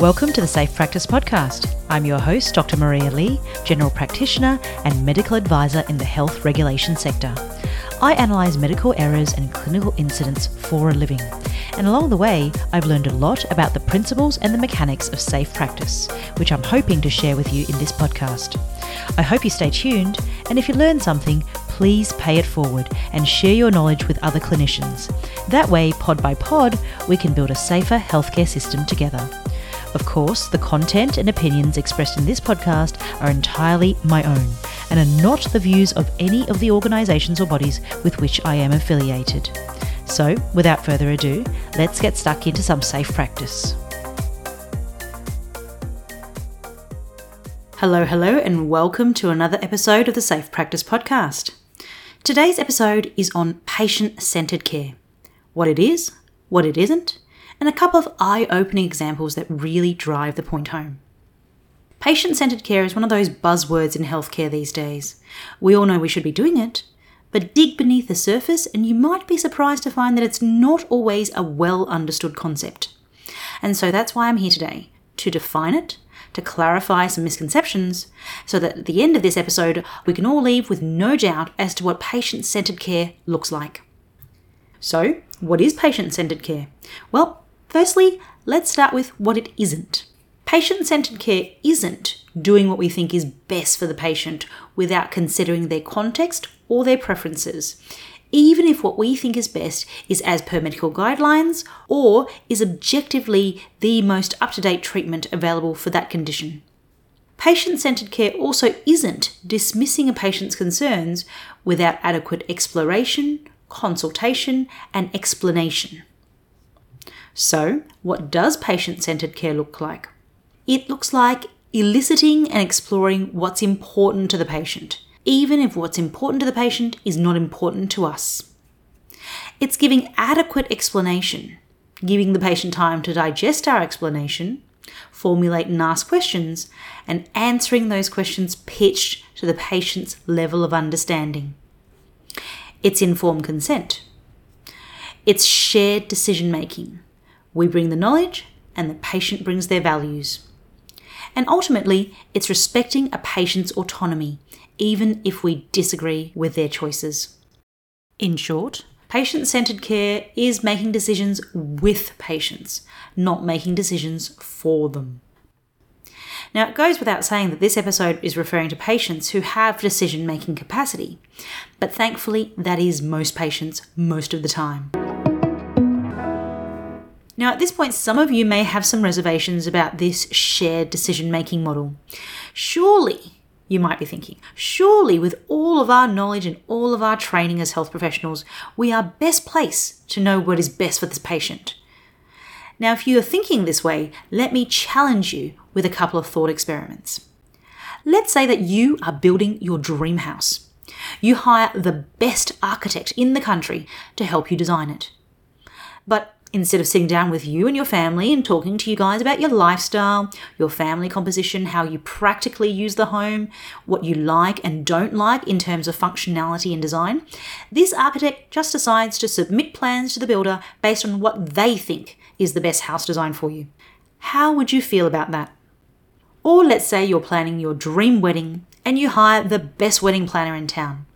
Welcome to the Safe Practice Podcast. I'm your host, Dr. Maria Lee, General Practitioner and Medical Advisor in the health regulation sector. I analyse medical errors and clinical incidents for a living. And along the way, I've learned a lot about the principles and the mechanics of safe practice, which I'm hoping to share with you in this podcast. I hope you stay tuned, and if you learn something, please pay it forward and share your knowledge with other clinicians. That way, pod by pod, we can build a safer healthcare system together. Of course, the content and opinions expressed in this podcast are entirely my own and are not the views of any of the organisations or bodies with which I am affiliated. So, without further ado, let's get stuck into some safe practice. Hello, hello, and welcome to another episode of the Safe Practice Podcast. Today's episode is on patient centered care what it is, what it isn't, and a couple of eye opening examples that really drive the point home. Patient centered care is one of those buzzwords in healthcare these days. We all know we should be doing it, but dig beneath the surface and you might be surprised to find that it's not always a well understood concept. And so that's why I'm here today to define it, to clarify some misconceptions, so that at the end of this episode, we can all leave with no doubt as to what patient centered care looks like. So, what is patient centered care? Well, Firstly, let's start with what it isn't. Patient centered care isn't doing what we think is best for the patient without considering their context or their preferences, even if what we think is best is as per medical guidelines or is objectively the most up to date treatment available for that condition. Patient centered care also isn't dismissing a patient's concerns without adequate exploration, consultation, and explanation. So, what does patient centered care look like? It looks like eliciting and exploring what's important to the patient, even if what's important to the patient is not important to us. It's giving adequate explanation, giving the patient time to digest our explanation, formulate and ask questions, and answering those questions pitched to the patient's level of understanding. It's informed consent. It's shared decision making we bring the knowledge, and the patient brings their values. And ultimately, it's respecting a patient's autonomy, even if we disagree with their choices. In short, patient centered care is making decisions with patients, not making decisions for them. Now, it goes without saying that this episode is referring to patients who have decision making capacity, but thankfully, that is most patients most of the time. Now, at this point, some of you may have some reservations about this shared decision making model. Surely, you might be thinking, surely with all of our knowledge and all of our training as health professionals, we are best placed to know what is best for this patient. Now, if you are thinking this way, let me challenge you with a couple of thought experiments. Let's say that you are building your dream house. You hire the best architect in the country to help you design it. But instead of sitting down with you and your family and talking to you guys about your lifestyle, your family composition, how you practically use the home, what you like and don't like in terms of functionality and design, this architect just decides to submit plans to the builder based on what they think is the best house design for you. How would you feel about that? Or let's say you're planning your dream wedding and you hire the best wedding planner in town.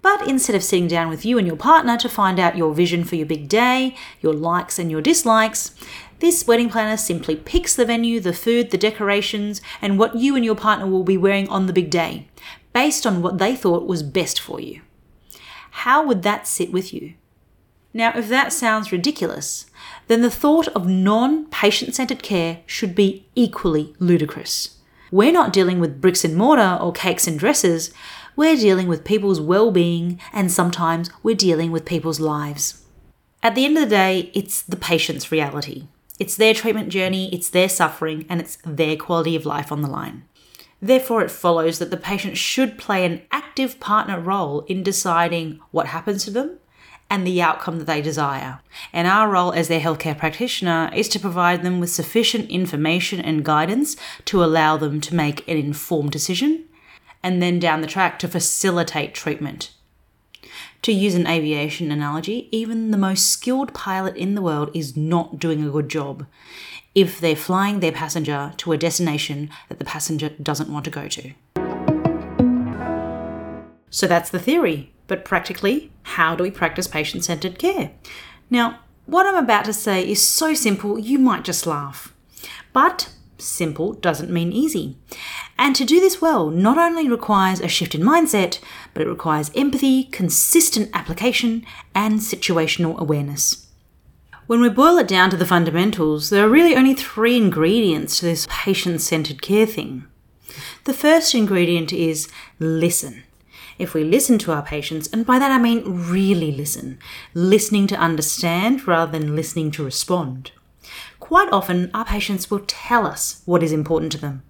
But instead of sitting down with you and your partner to find out your vision for your big day, your likes and your dislikes, this wedding planner simply picks the venue, the food, the decorations, and what you and your partner will be wearing on the big day, based on what they thought was best for you. How would that sit with you? Now, if that sounds ridiculous, then the thought of non patient centered care should be equally ludicrous. We're not dealing with bricks and mortar or cakes and dresses, we're dealing with people's well being and sometimes we're dealing with people's lives. At the end of the day, it's the patient's reality. It's their treatment journey, it's their suffering, and it's their quality of life on the line. Therefore, it follows that the patient should play an active partner role in deciding what happens to them and the outcome that they desire. And our role as their healthcare practitioner is to provide them with sufficient information and guidance to allow them to make an informed decision and then down the track to facilitate treatment. To use an aviation analogy, even the most skilled pilot in the world is not doing a good job. if they're flying their passenger to a destination that the passenger doesn't want to go to. So that's the theory, but practically, how do we practice patient centered care? Now, what I'm about to say is so simple you might just laugh. But simple doesn't mean easy. And to do this well not only requires a shift in mindset, but it requires empathy, consistent application, and situational awareness. When we boil it down to the fundamentals, there are really only three ingredients to this patient centered care thing. The first ingredient is listen if we listen to our patients, and by that I mean really listen, listening to understand rather than listening to respond. Quite often, our patients will tell us what is important to them.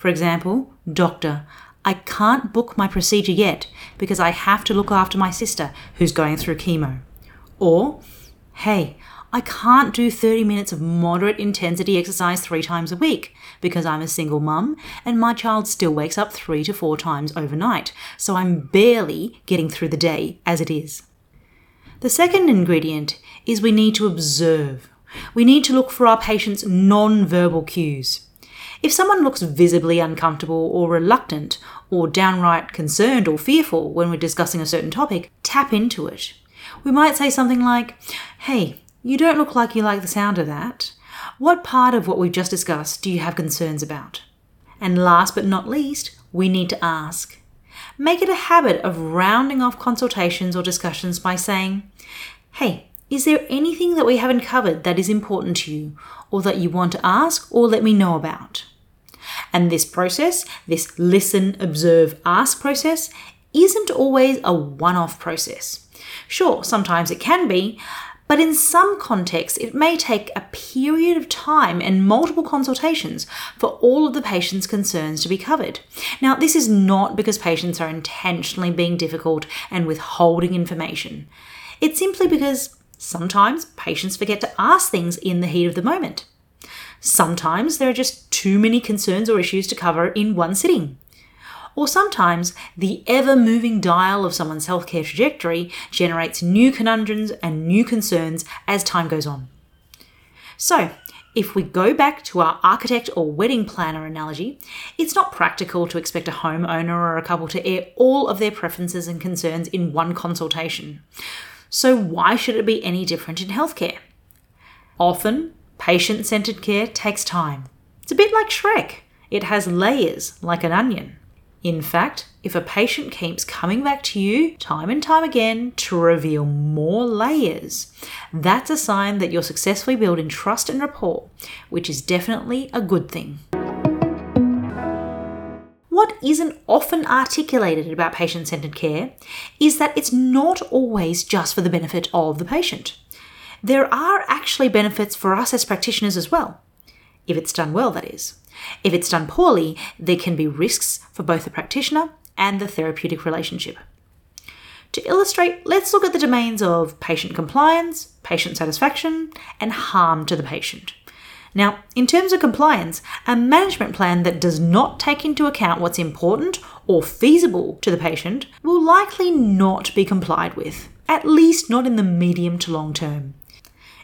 For example, Doctor, I can't book my procedure yet because I have to look after my sister who's going through chemo. Or, Hey, I can't do 30 minutes of moderate intensity exercise three times a week because I'm a single mum and my child still wakes up three to four times overnight, so I'm barely getting through the day as it is. The second ingredient is we need to observe. We need to look for our patients' non verbal cues. If someone looks visibly uncomfortable or reluctant or downright concerned or fearful when we're discussing a certain topic, tap into it. We might say something like, Hey, you don't look like you like the sound of that. What part of what we've just discussed do you have concerns about? And last but not least, we need to ask. Make it a habit of rounding off consultations or discussions by saying, Hey, is there anything that we haven't covered that is important to you, or that you want to ask or let me know about? And this process, this listen, observe, ask process, isn't always a one off process. Sure, sometimes it can be, but in some contexts, it may take a period of time and multiple consultations for all of the patient's concerns to be covered. Now, this is not because patients are intentionally being difficult and withholding information. It's simply because sometimes patients forget to ask things in the heat of the moment. Sometimes there are just too many concerns or issues to cover in one sitting or sometimes the ever moving dial of someone's healthcare trajectory generates new conundrums and new concerns as time goes on. So, if we go back to our architect or wedding planner analogy, it's not practical to expect a homeowner or a couple to air all of their preferences and concerns in one consultation. So, why should it be any different in healthcare? Often, patient centered care takes time. It's a bit like Shrek, it has layers like an onion. In fact, if a patient keeps coming back to you time and time again to reveal more layers, that's a sign that you're successfully building trust and rapport, which is definitely a good thing. What isn't often articulated about patient centered care is that it's not always just for the benefit of the patient. There are actually benefits for us as practitioners as well, if it's done well, that is. If it's done poorly, there can be risks for both the practitioner and the therapeutic relationship. To illustrate, let's look at the domains of patient compliance, patient satisfaction, and harm to the patient. Now, in terms of compliance, a management plan that does not take into account what's important or feasible to the patient will likely not be complied with, at least not in the medium to long term.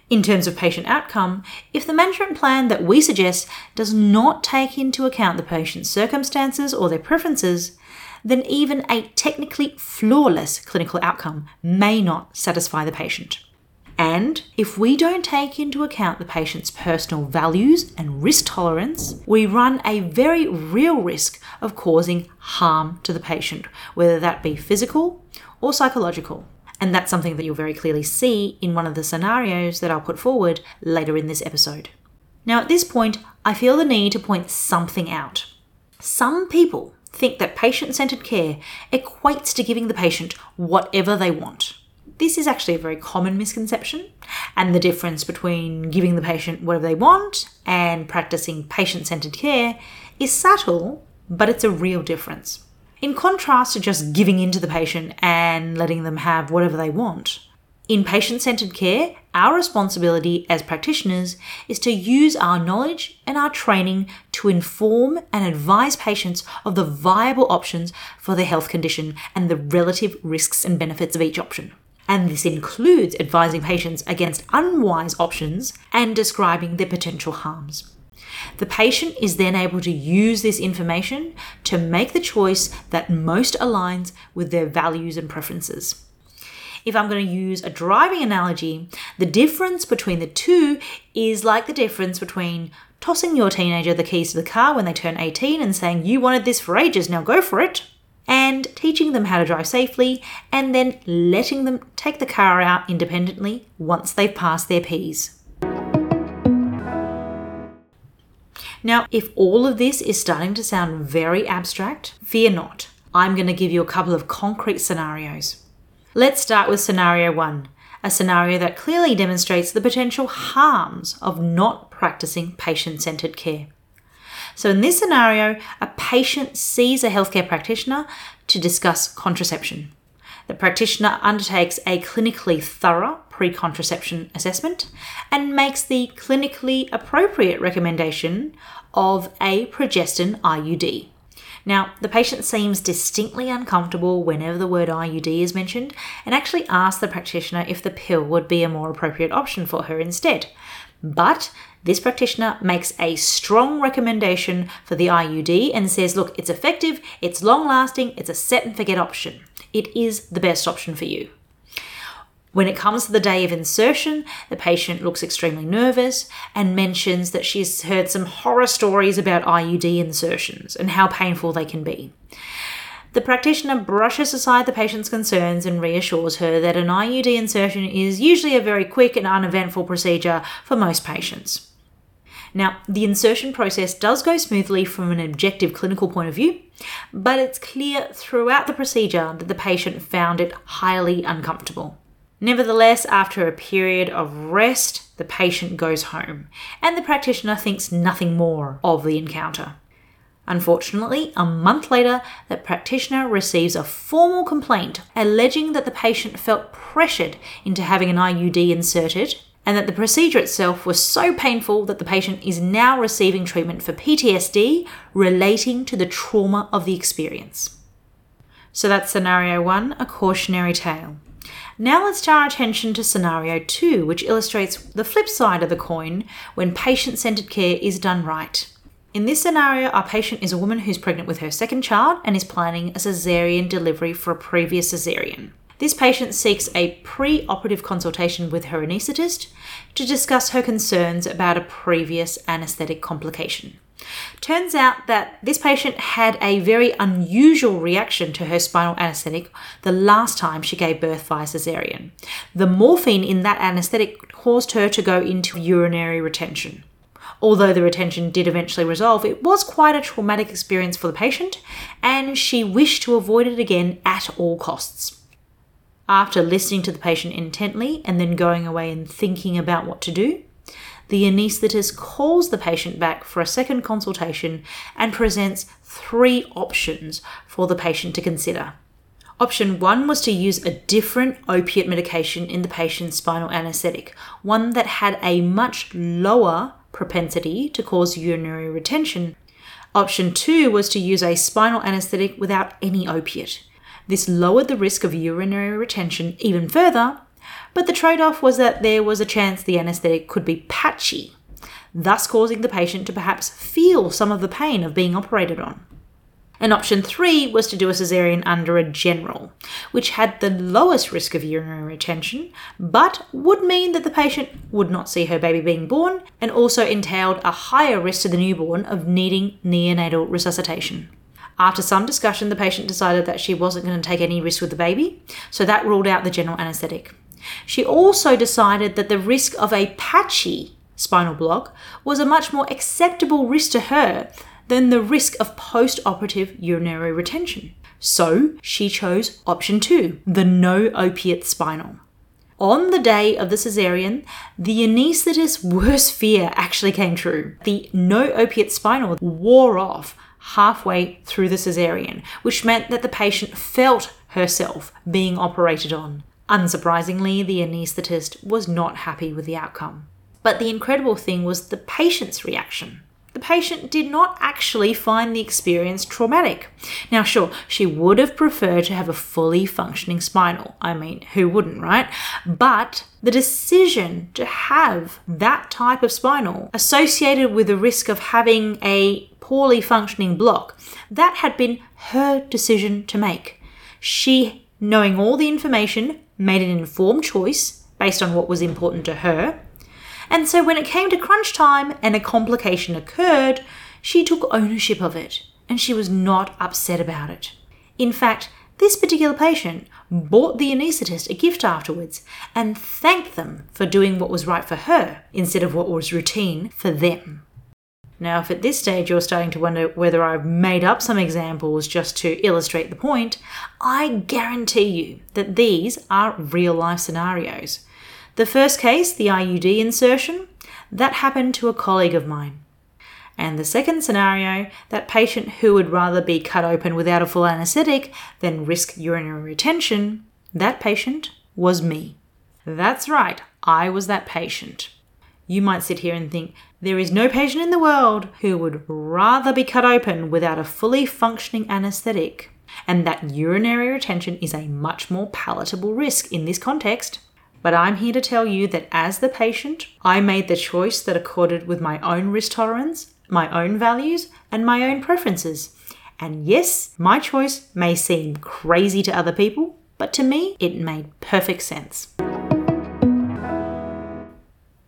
In terms of patient outcome, if the management plan that we suggest does not take into account the patient's circumstances or their preferences, then even a technically flawless clinical outcome may not satisfy the patient. And if we don't take into account the patient's personal values and risk tolerance, we run a very real risk of causing harm to the patient, whether that be physical or psychological. And that's something that you'll very clearly see in one of the scenarios that I'll put forward later in this episode. Now, at this point, I feel the need to point something out. Some people think that patient centered care equates to giving the patient whatever they want. This is actually a very common misconception, and the difference between giving the patient whatever they want and practicing patient centered care is subtle, but it's a real difference. In contrast to just giving in to the patient and letting them have whatever they want, in patient centered care, our responsibility as practitioners is to use our knowledge and our training to inform and advise patients of the viable options for their health condition and the relative risks and benefits of each option. and this includes advising patients against unwise options and describing their potential harms. The patient is then able to use this information to make the choice that most aligns with their values and preferences. If I'm going to use a driving analogy, the difference between the two is like the difference between tossing your teenager the keys to the car when they turn 18 and saying, You wanted this for ages, now go for it, and teaching them how to drive safely and then letting them take the car out independently once they've passed their P's. Now, if all of this is starting to sound very abstract, fear not. I'm going to give you a couple of concrete scenarios. Let's start with scenario one, a scenario that clearly demonstrates the potential harms of not practicing patient centered care. So, in this scenario, a patient sees a healthcare practitioner to discuss contraception. The practitioner undertakes a clinically thorough pre contraception assessment and makes the clinically appropriate recommendation of a progestin IUD. Now, the patient seems distinctly uncomfortable whenever the word IUD is mentioned and actually asks the practitioner if the pill would be a more appropriate option for her instead. But this practitioner makes a strong recommendation for the IUD and says, look, it's effective, it's long lasting, it's a set and forget option. It is the best option for you. When it comes to the day of insertion, the patient looks extremely nervous and mentions that she's heard some horror stories about IUD insertions and how painful they can be. The practitioner brushes aside the patient's concerns and reassures her that an IUD insertion is usually a very quick and uneventful procedure for most patients. Now, the insertion process does go smoothly from an objective clinical point of view, but it's clear throughout the procedure that the patient found it highly uncomfortable. Nevertheless, after a period of rest, the patient goes home, and the practitioner thinks nothing more of the encounter. Unfortunately, a month later, the practitioner receives a formal complaint alleging that the patient felt pressured into having an IUD inserted and that the procedure itself was so painful that the patient is now receiving treatment for PTSD relating to the trauma of the experience. So that's scenario one a cautionary tale. Now let's turn our attention to scenario two, which illustrates the flip side of the coin when patient centered care is done right. In this scenario, our patient is a woman who's pregnant with her second child and is planning a caesarean delivery for a previous caesarean. This patient seeks a pre operative consultation with her anaesthetist to discuss her concerns about a previous anaesthetic complication. Turns out that this patient had a very unusual reaction to her spinal anesthetic the last time she gave birth via cesarean. The morphine in that anesthetic caused her to go into urinary retention. Although the retention did eventually resolve, it was quite a traumatic experience for the patient, and she wished to avoid it again at all costs. After listening to the patient intently and then going away and thinking about what to do, the anaesthetist calls the patient back for a second consultation and presents three options for the patient to consider. Option one was to use a different opiate medication in the patient's spinal anesthetic, one that had a much lower propensity to cause urinary retention. Option two was to use a spinal anesthetic without any opiate. This lowered the risk of urinary retention even further but the trade off was that there was a chance the anaesthetic could be patchy, thus causing the patient to perhaps feel some of the pain of being operated on. And option three was to do a caesarean under a general, which had the lowest risk of urinary retention, but would mean that the patient would not see her baby being born and also entailed a higher risk to the newborn of needing neonatal resuscitation. After some discussion, the patient decided that she wasn't going to take any risk with the baby, so that ruled out the general anaesthetic. She also decided that the risk of a patchy spinal block was a much more acceptable risk to her than the risk of post operative urinary retention. So she chose option two, the no opiate spinal. On the day of the caesarean, the anaesthetist's worst fear actually came true. The no opiate spinal wore off halfway through the caesarean, which meant that the patient felt herself being operated on. Unsurprisingly, the anaesthetist was not happy with the outcome. But the incredible thing was the patient's reaction. the patient did not actually find the experience traumatic. Now, sure, she would have preferred to have a fully functioning spinal. I mean, who wouldn't, right? But the decision to have that type of spinal associated with the risk of having a poorly functioning block, that had been her decision to make. She, knowing all the information, made an informed choice based on what was important to her. And so when it came to crunch time and a complication occurred, she took ownership of it and she was not upset about it. In fact, this particular patient bought the anaesthetist a gift afterwards and thanked them for doing what was right for her instead of what was routine for them. Now, if at this stage you're starting to wonder whether I've made up some examples just to illustrate the point, I guarantee you that these are real life scenarios. The first case, the IUD insertion, that happened to a colleague of mine. And the second scenario, that patient who would rather be cut open without a full anaesthetic than risk urinary retention, that patient was me. That's right, I was that patient. You might sit here and think, there is no patient in the world who would rather be cut open without a fully functioning anaesthetic, and that urinary retention is a much more palatable risk in this context. But I'm here to tell you that as the patient, I made the choice that accorded with my own risk tolerance, my own values, and my own preferences. And yes, my choice may seem crazy to other people, but to me, it made perfect sense.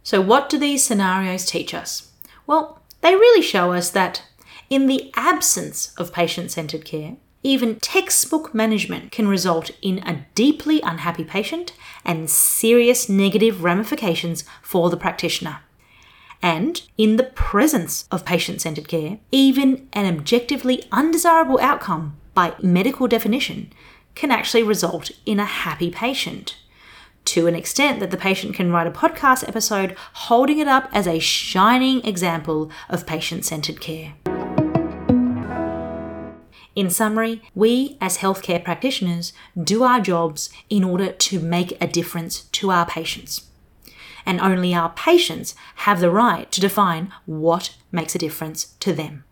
So, what do these scenarios teach us? Well, they really show us that in the absence of patient centered care, even textbook management can result in a deeply unhappy patient and serious negative ramifications for the practitioner. And in the presence of patient centered care, even an objectively undesirable outcome by medical definition can actually result in a happy patient to an extent that the patient can write a podcast episode holding it up as a shining example of patient centered care. In summary, we as healthcare practitioners do our jobs in order to make a difference to our patients. And only our patients have the right to define what makes a difference to them.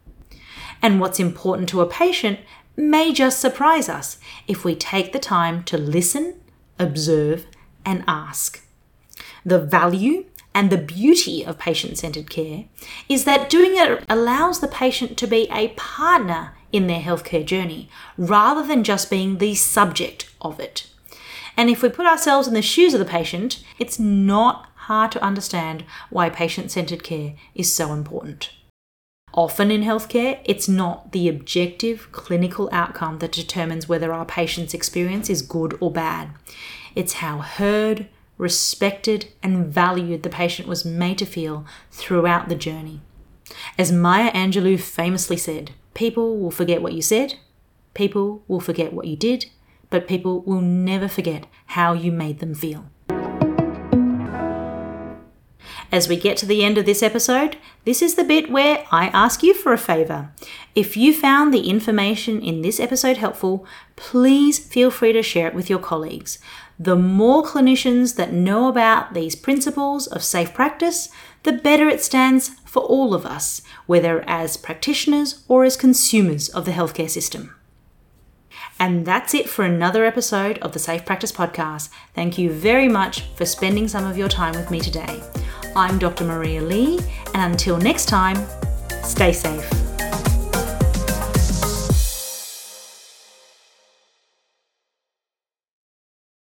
And what's important to a patient may just surprise us if we take the time to listen, observe, and ask. The value and the beauty of patient centered care is that doing it allows the patient to be a partner in their healthcare journey rather than just being the subject of it. And if we put ourselves in the shoes of the patient, it's not hard to understand why patient centered care is so important. Often in healthcare, it's not the objective clinical outcome that determines whether our patient's experience is good or bad. It's how heard, respected, and valued the patient was made to feel throughout the journey. As Maya Angelou famously said, people will forget what you said, people will forget what you did, but people will never forget how you made them feel. As we get to the end of this episode, this is the bit where I ask you for a favour. If you found the information in this episode helpful, please feel free to share it with your colleagues. The more clinicians that know about these principles of safe practice, the better it stands for all of us, whether as practitioners or as consumers of the healthcare system. And that's it for another episode of the Safe Practice Podcast. Thank you very much for spending some of your time with me today. I'm Dr. Maria Lee, and until next time, stay safe.